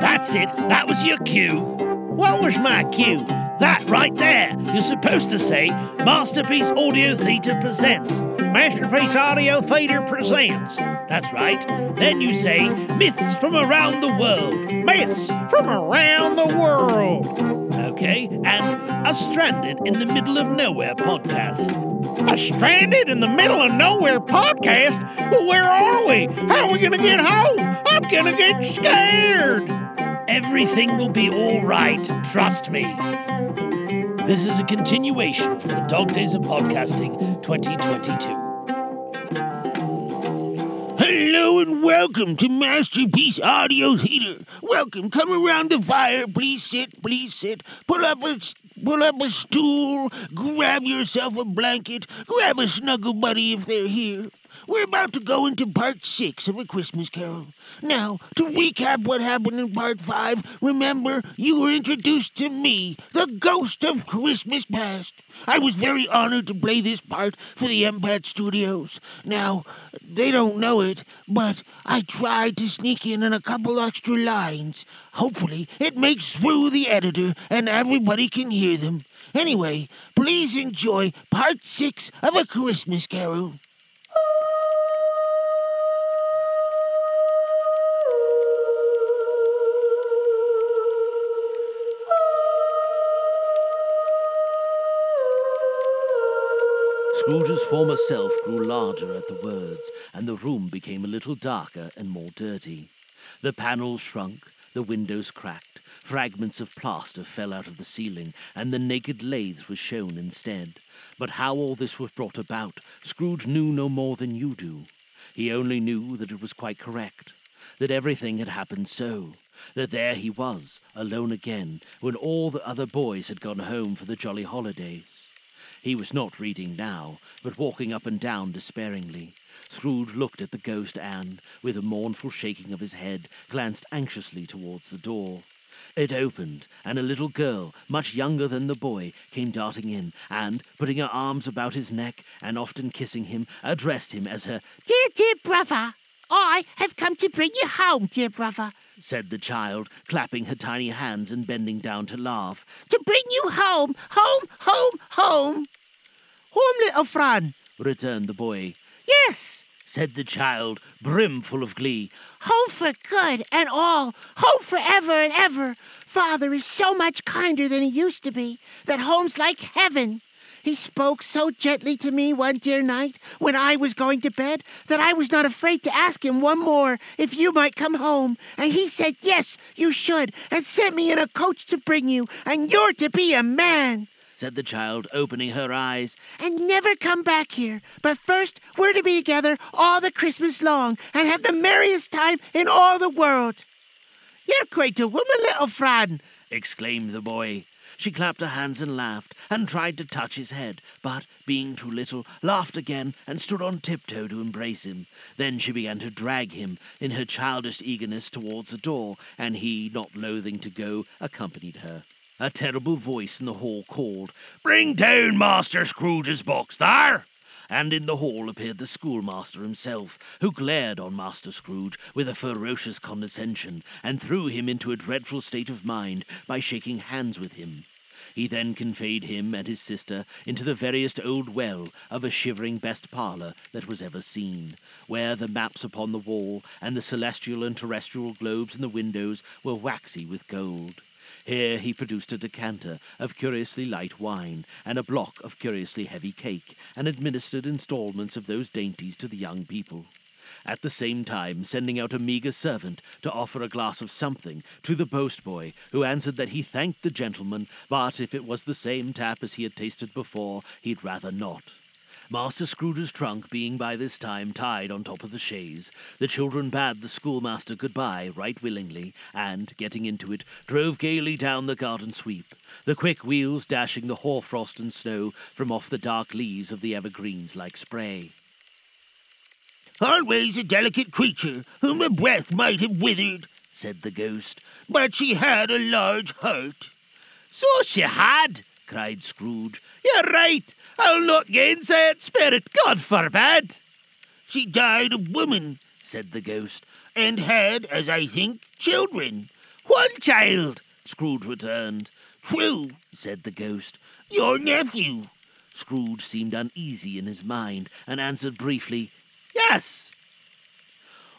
That's it. That was your cue. What was my cue? That right there. You're supposed to say Masterpiece Audio Theatre presents. Masterpiece Audio Theatre presents. That's right. Then you say Myths from Around the World. Myths from Around the World. A Stranded in the Middle of Nowhere podcast. A Stranded in the Middle of Nowhere podcast? Well, where are we? How are we going to get home? I'm going to get scared. Everything will be all right. Trust me. This is a continuation from the Dog Days of Podcasting 2022. Hello and welcome to Masterpiece Audio Theater. Welcome. Come around the fire. Please sit. Please sit. Pull up a pull up a stool. Grab yourself a blanket. Grab a snuggle buddy if they're here. We're about to go into part six of A Christmas Carol. Now, to recap what happened in part five, remember you were introduced to me, the ghost of Christmas past. I was very honored to play this part for the MPAT Studios. Now, they don't know it, but I tried to sneak in a couple extra lines. Hopefully, it makes through the editor and everybody can hear them. Anyway, please enjoy part six of A Christmas Carol. Scrooge's former self grew larger at the words, and the room became a little darker and more dirty. The panels shrunk, the windows cracked, fragments of plaster fell out of the ceiling, and the naked lathes were shown instead. But how all this was brought about, Scrooge knew no more than you do. He only knew that it was quite correct, that everything had happened so, that there he was, alone again, when all the other boys had gone home for the jolly holidays. He was not reading now, but walking up and down despairingly. Scrooge looked at the ghost and, with a mournful shaking of his head, glanced anxiously towards the door. It opened, and a little girl, much younger than the boy, came darting in, and, putting her arms about his neck, and often kissing him, addressed him as her Dear, dear brother, I have come to bring you home, dear brother. said the child, clapping her tiny hands and bending down to laugh. To bring you home, home, home, home. Home, little Fran. returned the boy. Yes, Said the child, brimful of glee. home for good and all, home forever and ever. Father is so much kinder than he used to be that home's like heaven. He spoke so gently to me one dear night when I was going to bed that I was not afraid to ask him one more if you might come home. And he said, Yes, you should, and sent me in a coach to bring you, and you're to be a man. said the child, opening her eyes. and never come back here. But first, we're to be together all the Christmas long and have the merriest time in all the world. You're quite a woman, little Fran. exclaimed the boy. She clapped her hands and laughed, and tried to touch his head, but, being too little, laughed again and stood on tiptoe to embrace him. Then she began to drag him, in her childish eagerness, towards the door, and he, not loathing to go, accompanied her. A terrible voice in the hall called, Bring down Master Scrooge's box there! And in the hall appeared the schoolmaster himself, who glared on Master Scrooge with a ferocious condescension, and threw him into a dreadful state of mind by shaking hands with him. He then conveyed him and his sister into the veriest old well of a shivering best parlour that was ever seen, where the maps upon the wall and the celestial and terrestrial globes in the windows were waxy with gold. Here he produced a decanter of curiously light wine and a block of curiously heavy cake, and administered instalments of those dainties to the young people. At the same time, sending out a meagre servant to offer a glass of something to the postboy, who answered that he thanked the gentleman, but if it was the same tap as he had tasted before, he'd rather not. Master Scrooge's trunk being by this time tied on top of the chaise, the children bade the schoolmaster goodbye right willingly, and, getting into it, drove gaily down the garden sweep, the quick wheels dashing the hoarfrost and snow from off the dark leaves of the evergreens like spray. Always a delicate creature, whom a breath might have withered, said the ghost, but she had a large heart. So she had, cried Scrooge. You're right. I'll not gainsay it, spirit. God forbid. She died a woman, said the ghost, and had, as I think, children. One child, Scrooge returned. True, said the ghost. Your nephew. Scrooge seemed uneasy in his mind and answered briefly, Yes.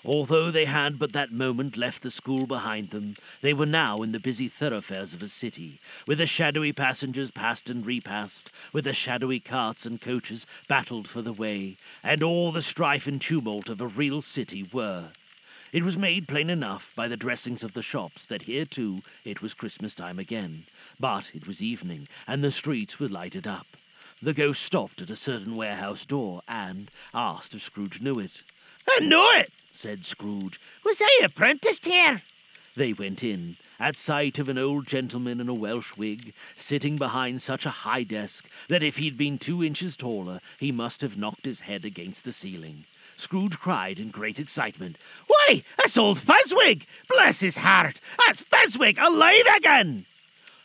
Although they had but that moment left the school behind them, they were now in the busy thoroughfares of a city, where the shadowy passengers passed and repassed, where the shadowy carts and coaches battled for the way, and all the strife and tumult of a real city were. It was made plain enough by the dressings of the shops that here too it was Christmas time again, but it was evening, and the streets were lighted up. The ghost stopped at a certain warehouse door and asked if Scrooge knew it. I know it, said Scrooge. Was I apprenticed here? They went in, at sight of an old gentleman in a Welsh wig, sitting behind such a high desk that if he'd been two inches taller, he must have knocked his head against the ceiling. Scrooge cried in great excitement, Why, that's old Fezziwig! Bless his heart! That's Fezziwig alive again!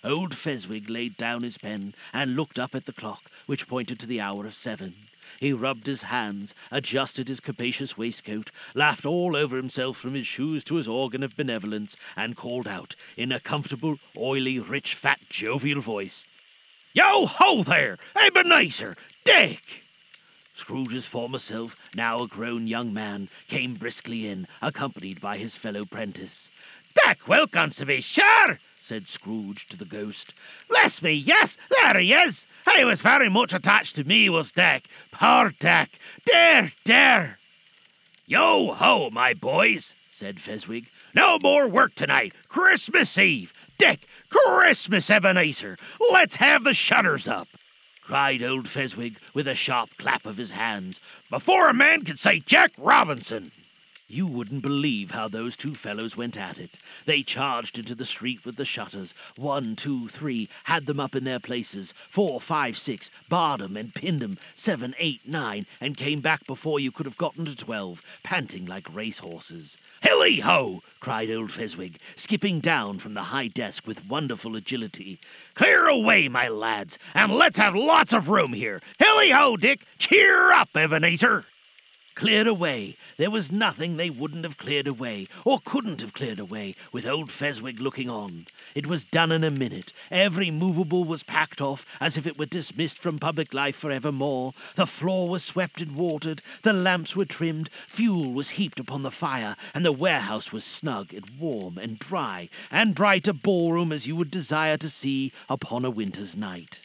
Old Fezziwig laid down his pen and looked up at the clock, which pointed to the hour of seven. He rubbed his hands, adjusted his capacious waistcoat, laughed all over himself from his shoes to his organ of benevolence, and called out, in a comfortable, oily, rich, fat, jovial voice, Yo ho there, Ebenezer, Dick! Scrooge's former self, now a grown young man, came briskly in, accompanied by his fellow prentice. Dick Wilkins to be sure, said Scrooge to the ghost. Bless me, yes, there he is. He was very much attached to me, was Dick. Poor Dick. Dear, dear. Yo ho, my boys, said Fezziwig. No more work tonight. Christmas Eve. Dick, Christmas Ebenezer. Let's have the shutters up cried old Fezziwig with a sharp clap of his hands, before a man can say Jack Robinson. You wouldn't believe how those two fellows went at it. They charged into the street with the shutters. One, two, three, had them up in their places. Four, five, six, barred 'em and pinned 'em. Seven, eight, nine, and came back before you could have gotten to twelve, panting like racehorses. Hilly ho! cried old Fezziwig, skipping down from the high desk with wonderful agility. Clear away, my lads, and let's have lots of room here. Hilly ho, Dick! Cheer up, Ebenezer! Cleared away. There was nothing they wouldn't have cleared away, or couldn't have cleared away, with old Fezziwig looking on. It was done in a minute. Every movable was packed off as if it were dismissed from public life for evermore. The floor was swept and watered, the lamps were trimmed, fuel was heaped upon the fire, and the warehouse was snug and warm and dry, and bright a ballroom as you would desire to see upon a winter's night.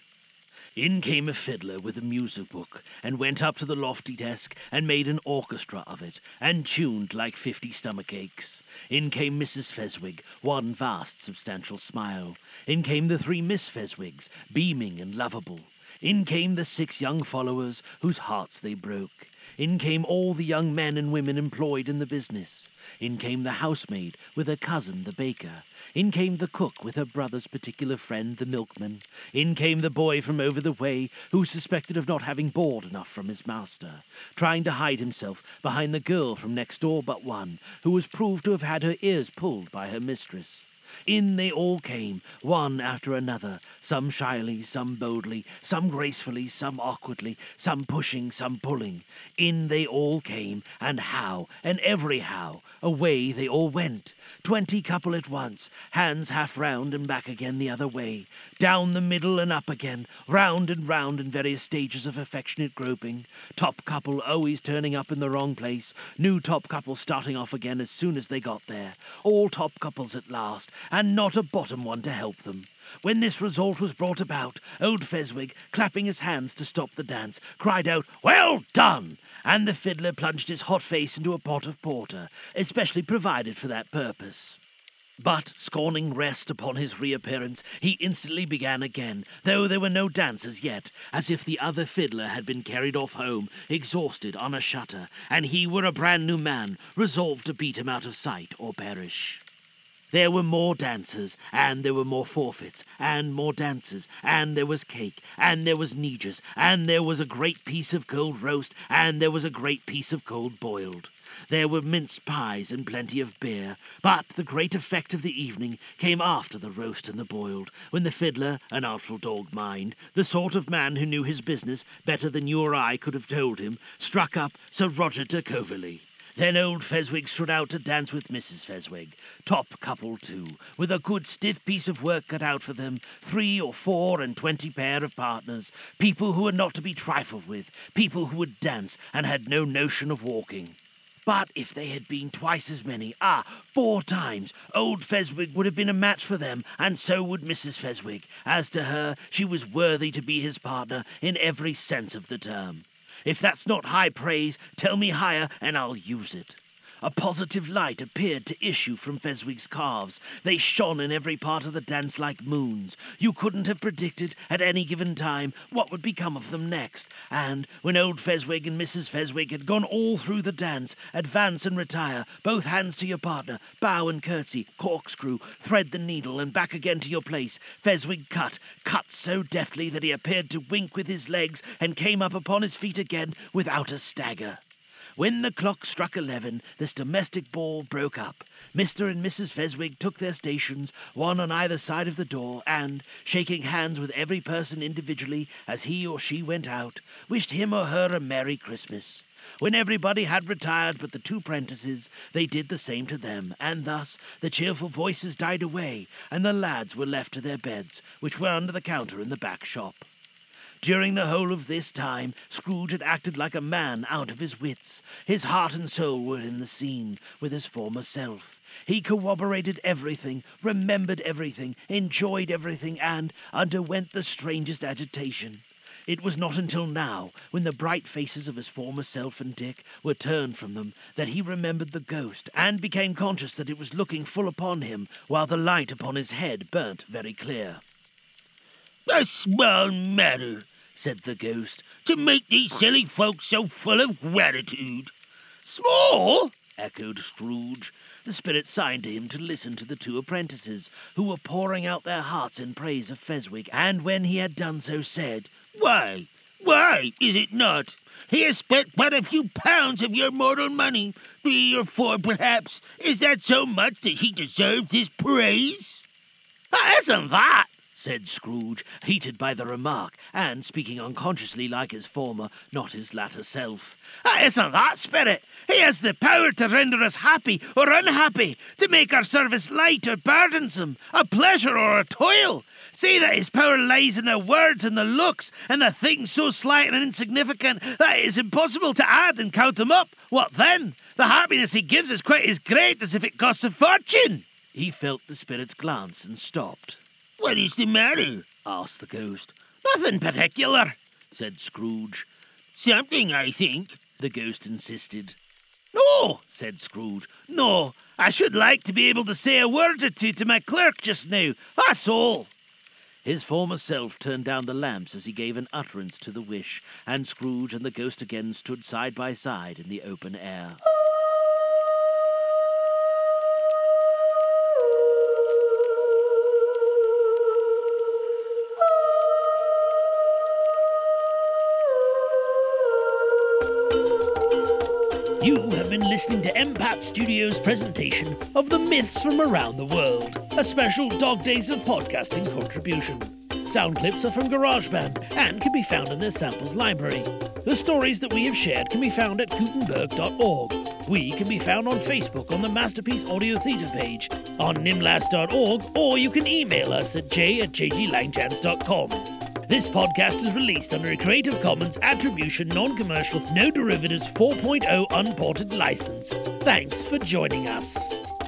In came a fiddler with a music book, and went up to the lofty desk, and made an orchestra of it, and tuned like fifty stomach aches. In came Mrs. Fezziwig, one vast substantial smile. In came the three Miss Fezziwigs, beaming and lovable. In came the six young followers, whose hearts they broke. In came all the young men and women employed in the business. In came the housemaid with her cousin, the baker. In came the cook with her brother's particular friend, the milkman. In came the boy from over the way, who was suspected of not having board enough from his master, trying to hide himself behind the girl from next door but one, who was proved to have had her ears pulled by her mistress. In they all came, one after another, some shyly, some boldly, some gracefully, some awkwardly, some pushing, some pulling. In they all came, and how, and every how, away they all went. Twenty couple at once, hands half round and back again the other way, down the middle and up again, round and round in various stages of affectionate groping. Top couple always turning up in the wrong place, new top couple starting off again as soon as they got there. All top couples at last, and not a bottom one to help them. When this result was brought about, old Fezziwig, clapping his hands to stop the dance, cried out, Well done! And the fiddler plunged his hot face into a pot of porter, especially provided for that purpose. But, scorning rest upon his reappearance, he instantly began again, though there were no dancers yet, as if the other fiddler had been carried off home, exhausted on a shutter, and he were a brand new man, resolved to beat him out of sight or perish. There were more dancers, and there were more forfeits, and more dancers, and there was cake, and there was negus, and there was a great piece of cold roast, and there was a great piece of cold boiled. There were mince pies and plenty of beer, but the great effect of the evening came after the roast and the boiled, when the fiddler, an artful dog mind, the sort of man who knew his business better than you or I could have told him, struck up Sir Roger de Coverley. Then old Fezwig stood out to dance with Mrs. Fezwig. Top couple, too, with a good stiff piece of work cut out for them, three or four and twenty pair of partners, people who were not to be trifled with, people who would dance and had no notion of walking. But if they had been twice as many, ah, four times, old Fezwig would have been a match for them, and so would Mrs. Fezwig. As to her, she was worthy to be his partner in every sense of the term. If that's not high praise, tell me higher and I'll use it. A positive light appeared to issue from Fezwig's calves. They shone in every part of the dance like moons. You couldn't have predicted at any given time what would become of them next. And when old Fezwig and Mrs. Fezwig had gone all through the dance, advance and retire, both hands to your partner, bow and curtsy, corkscrew, thread the needle, and back again to your place, Fezwig cut, cut so deftly that he appeared to wink with his legs and came up upon his feet again without a stagger. When the clock struck eleven, this domestic ball broke up. Mr. and Mrs. Fezwig took their stations, one on either side of the door, and, shaking hands with every person individually as he or she went out, wished him or her a Merry Christmas. When everybody had retired but the two prentices, they did the same to them, and thus the cheerful voices died away, and the lads were left to their beds, which were under the counter in the back shop. During the whole of this time, Scrooge had acted like a man out of his wits. His heart and soul were in the scene with his former self. He corroborated everything, remembered everything, enjoyed everything, and underwent the strangest agitation. It was not until now, when the bright faces of his former self and Dick were turned from them, that he remembered the ghost, and became conscious that it was looking full upon him, while the light upon his head burnt very clear. A small matter, said the ghost, to make these silly folks so full of gratitude. Small? echoed Scrooge. The spirit signed to him to listen to the two apprentices, who were pouring out their hearts in praise of Fezwig, and when he had done so, said, Why, why is it not? He has spent but a few pounds of your mortal money, three or four perhaps. Is that so much that he deserved his praise? Ah, Isn't that? Said Scrooge, heated by the remark, and speaking unconsciously like his former, not his latter self. Ah, isn't that spirit? He has the power to render us happy or unhappy, to make our service light or burdensome, a pleasure or a toil. See that his power lies in the words and the looks, and the things so slight and insignificant that it is impossible to add and count them up. What then? The happiness he gives is quite as great as if it costs a fortune. He felt the spirit's glance and stopped. What is the matter? asked the ghost. Nothing particular, said Scrooge. Something, I think, the ghost insisted. No, said Scrooge. No, I should like to be able to say a word or two to my clerk just now. That's all. His former self turned down the lamps as he gave an utterance to the wish, and Scrooge and the ghost again stood side by side in the open air. You have been listening to MPAT Studios' presentation of the myths from around the world, a special Dog Days of Podcasting contribution. Sound clips are from GarageBand and can be found in their samples library. The stories that we have shared can be found at Gutenberg.org. We can be found on Facebook on the Masterpiece Audio Theatre page, on nimlas.org, or you can email us at j at jglangchance.com. This podcast is released under a Creative Commons Attribution Non Commercial No Derivatives 4.0 Unported license. Thanks for joining us.